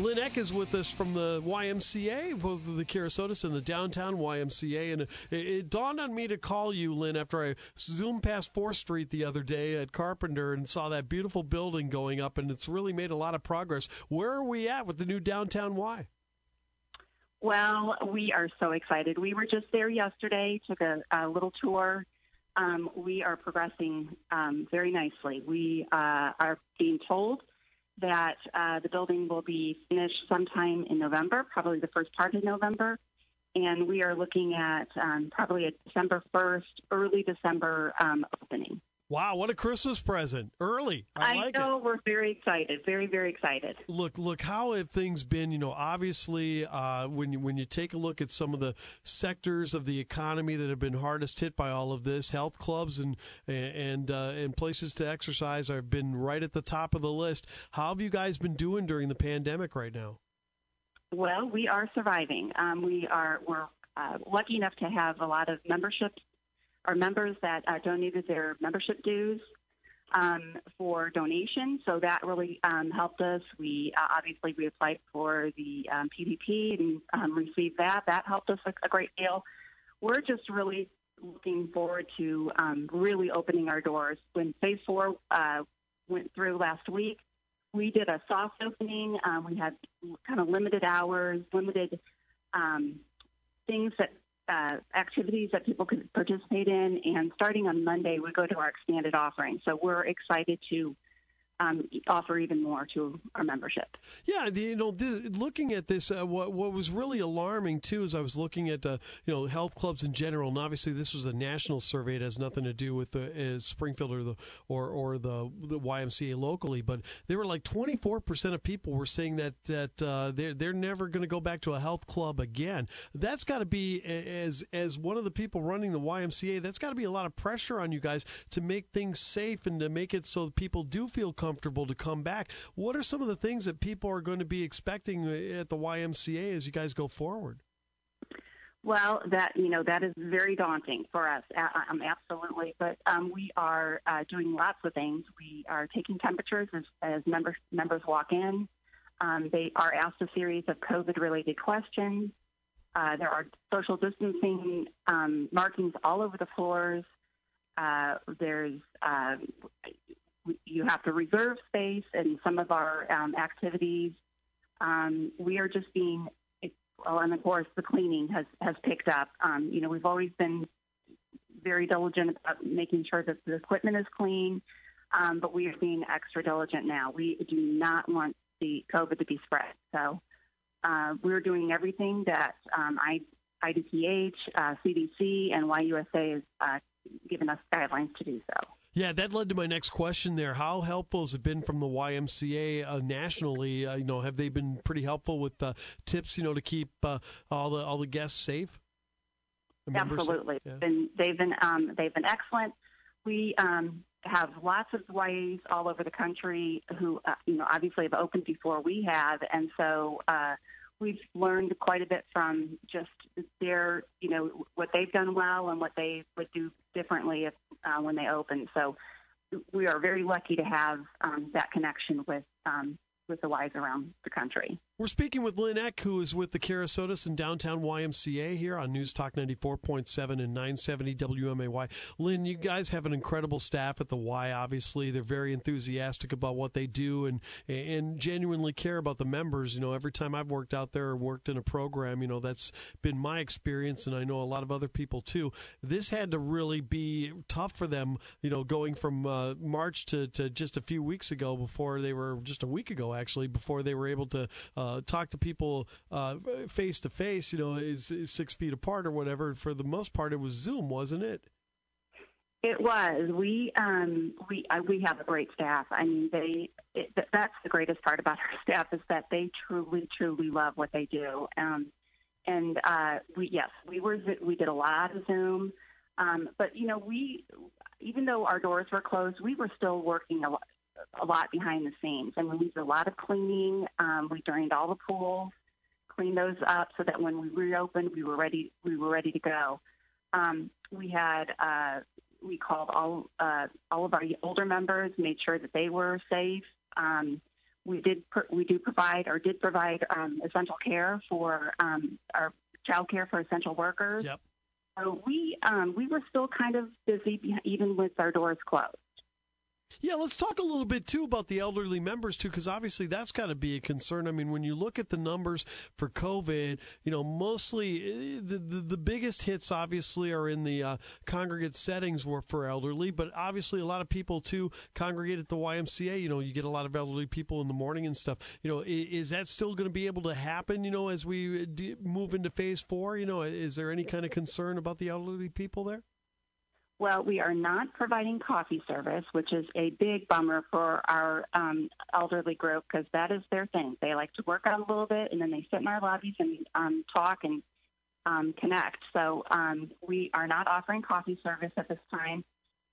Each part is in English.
Lynn Eck is with us from the YMCA, both the Kerasotes and the downtown YMCA. And it, it, dawned on me to call you, Lynn, after I zoomed past 4th Street the other day at Carpenter and saw that beautiful building going up, and it's really made a lot of progress. Where are we at with the new downtown Y? Well, we are so excited. We were just there yesterday, took a, a little tour. Um, we are progressing um, very nicely. We uh, are being told that uh, the building will be finished sometime in November, probably the first part of November. And we are looking at um, probably a December 1st, early December um, opening. Wow, what a Christmas present. Early. I, I like know it. we're very excited. Very, very excited. Look, look, how have things been? You know, obviously, uh, when you when you take a look at some of the sectors of the economy that have been hardest hit by all of this, health clubs and and uh, and places to exercise have been right at the top of the list. How have you guys been doing during the pandemic right now? Well, we are surviving. Um, we are we're uh, lucky enough to have a lot of memberships our members that uh, donated their membership dues um, for donation. So that really um, helped us. We uh, obviously we applied for the um, and um, received that. That helped us a, a, great deal. We're just really looking forward to um, really opening our doors. When Phase Four uh, went through last week, we did a soft opening. Um, we had kind of limited hours, limited things that uh, activities that people could participate in. And starting on Monday, we go to our expanded offering. So we're excited to um, offer even more to our membership. Yeah, you know, looking at this, uh, what what was really alarming too is I was looking at uh, you know health clubs in general, and obviously this was a national survey; it has nothing to do with the uh, Springfield or the or or the the YMCA locally. But they were like twenty four percent of people were saying that that uh, they're they're never going to go back to a health club again. That's got to be as as one of the people running the YMCA. That's got to be a lot of pressure on you guys to make things safe and to make it so people do feel comfortable comfortable to come back. What are some of the things that people are going to be expecting at the YMCA as you guys go forward? Well, that you know that is very daunting for us. Um, absolutely, but um, we are uh, doing lots of things. We are taking temperatures as, as members members walk in. Um, they are asked a series of COVID-related questions. Uh, there are social distancing um, markings all over the floors. Uh, there's uh, you have to reserve space and some of our um, activities. Um, we are just being, well, and of course the cleaning has, has picked up. Um, you know, we've always been very diligent about making sure that the equipment is clean, um, but we are being extra diligent now. We do not want the COVID to be spread. So uh, we're doing everything that um, I, IDPH, uh, CDC, and YUSA has uh, given us guidelines to do so. Yeah, that led to my next question there. How helpful has it been from the YMCA uh, nationally? Uh, you know, have they been pretty helpful with uh, tips, you know, to keep uh, all the all the guests safe? The Absolutely. Yeah. Been, they've been um, they've been excellent. We um, have lots of YAs all over the country who, uh, you know, obviously have opened before we have, and so uh, we've learned quite a bit from just their, you know, what they've done well and what they would do differently if uh, when they open. So we are very lucky to have um, that connection with um, with the Ys around the country. We're speaking with Lynn Eck, who is with the Kerasotes and Downtown YMCA here on News Talk 94.7 and 970 WMAY. Lynn, you guys have an incredible staff at the Y, obviously. They're very enthusiastic about what they do and, and genuinely care about the members. You know, every time I've worked out there or worked in a program, you know, that's been my experience, and I know a lot of other people too. This had to really be tough for them, you know, going from uh, March to, to just a few weeks ago before they were, just a week ago actually, before they were able to. Uh, talk to people face to face, you know, is, is six feet apart or whatever. For the most part, it was Zoom, wasn't it? It was. We um, we uh, we have a great staff. I mean, they. It, that's the greatest part about our staff is that they truly, truly love what they do. Um, and uh, we yes, we were we did a lot of Zoom, um, but you know we even though our doors were closed, we were still working a lot, a lot behind the scenes. I mean, we did a lot of cleaning. Um, we drained all the pools, cleaned those up so that when we reopened, we were ready. We were ready to go. Um, we had uh, we called all uh, all of our older members, made sure that they were safe. Um, we did we do provide or did provide um, essential care for um, our child care for essential workers. Yep. So we um, we were still kind of busy even with our doors closed. Yeah, let's talk a little bit too about the elderly members too, because obviously that's got to be a concern. I mean, when you look at the numbers for COVID, you know, mostly eh, the the, the biggest hits obviously are in the uh, congregate settings were for elderly, but obviously a lot of people too congregate at the YMCA. You know, you get a lot of elderly people in the morning and stuff. You know, is, is that still going to be able to happen? You know, as we eh, move into phase four, you know, is there any kind of concern about the elderly people there? Well, we are not providing coffee service, which is a big bummer for our um, elderly group because that is their thing. They like to work out a little bit and then they sit in our lobbies and um, talk and um, connect. So um, we are not offering coffee service at this time,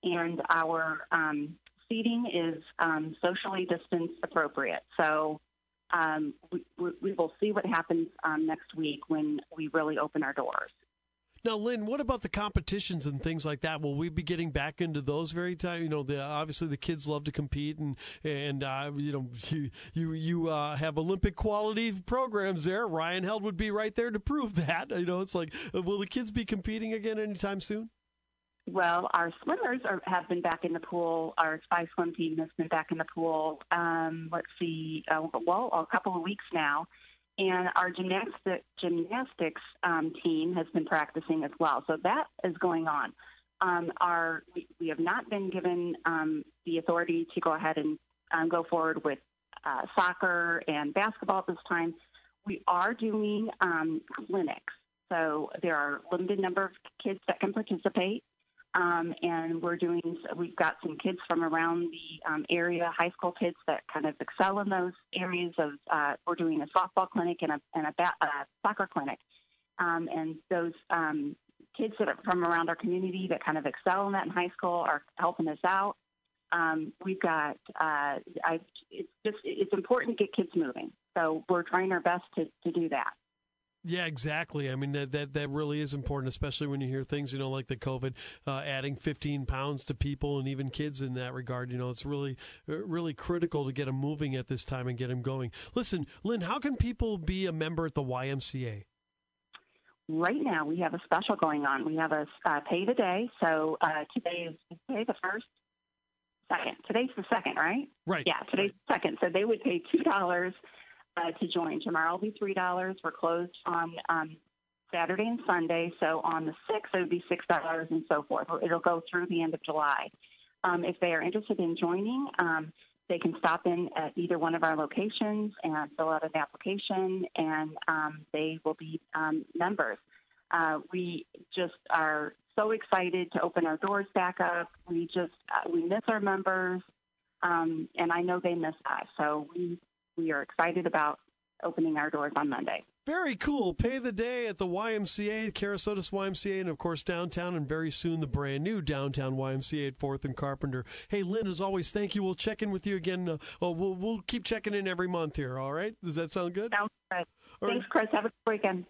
and our um, seating is um, socially distanced appropriate. So we, we, will see what happens next week when we really open our doors. Now, Lynn, what about the competitions and things like that? Will we be getting back into those very time? You know, the, obviously the kids love to compete, and and uh, you know you you, you uh, have Olympic quality programs there. Ryan Held would be right there to prove that. You know, it's like, uh, will the kids be competing again anytime soon? Well, our swimmers are, have been back in the pool. Our spy swim team has been back in the pool. Um, let's see, uh, well, a couple of weeks now and our gymnastic, gymnastics um, team has been practicing as well. So that is going on. Um, our we, we, have not been given um, the authority to go ahead and um, go forward with uh, soccer and basketball at this time. We are doing um, clinics. So there are limited number of kids that can participate. Um, and we're doing, we've got some kids from around the um, area, high school kids that kind of excel in those areas of, uh, we're doing a softball clinic and a, and a ba- uh, soccer clinic. Um, and those um, kids that are from around our community that kind of excel in that in high school are helping us out. Um, we've got, uh, I, it's just, it's important to get kids moving. So we're trying our best to, to do that. Yeah, exactly. I mean that, that that really is important, especially when you hear things, you know, like the COVID uh, adding 15 pounds to people and even kids in that regard. You know, it's really uh, really critical to get them moving at this time and get them going. Listen, Lynn, how can people be a member at the YMCA? Right now, we have a special going on. We have a uh, pay the day. So uh, today is today the first, second. Today's the second, right? Right. Yeah, today's right. second. So they would pay two dollars uh, to join. Tomorrow will be three dollars. We're closed on um, Saturday and Sunday, so on the sixth it would be six dollars and so forth. It'll go through the end of July. Um, if they are interested in joining, um, they can stop in at either one of our locations and fill out an application, and um, they will be um, members. Uh, we just are so excited to open our doors back up. We just uh, we miss our members, um, and I know they miss us. So we we are excited about opening our doors on Monday. Very cool. Pay the day at the YMCA, Kerasotes YMCA, and of course downtown, and very soon the brand new downtown YMCA at Fourth and Carpenter. Hey, Lynn, as always, thank you. We'll check in with you again. Uh, we'll we'll keep checking in every month here. All right? Does that sound good? Sounds good. All Thanks, right. Chris. Have a good weekend.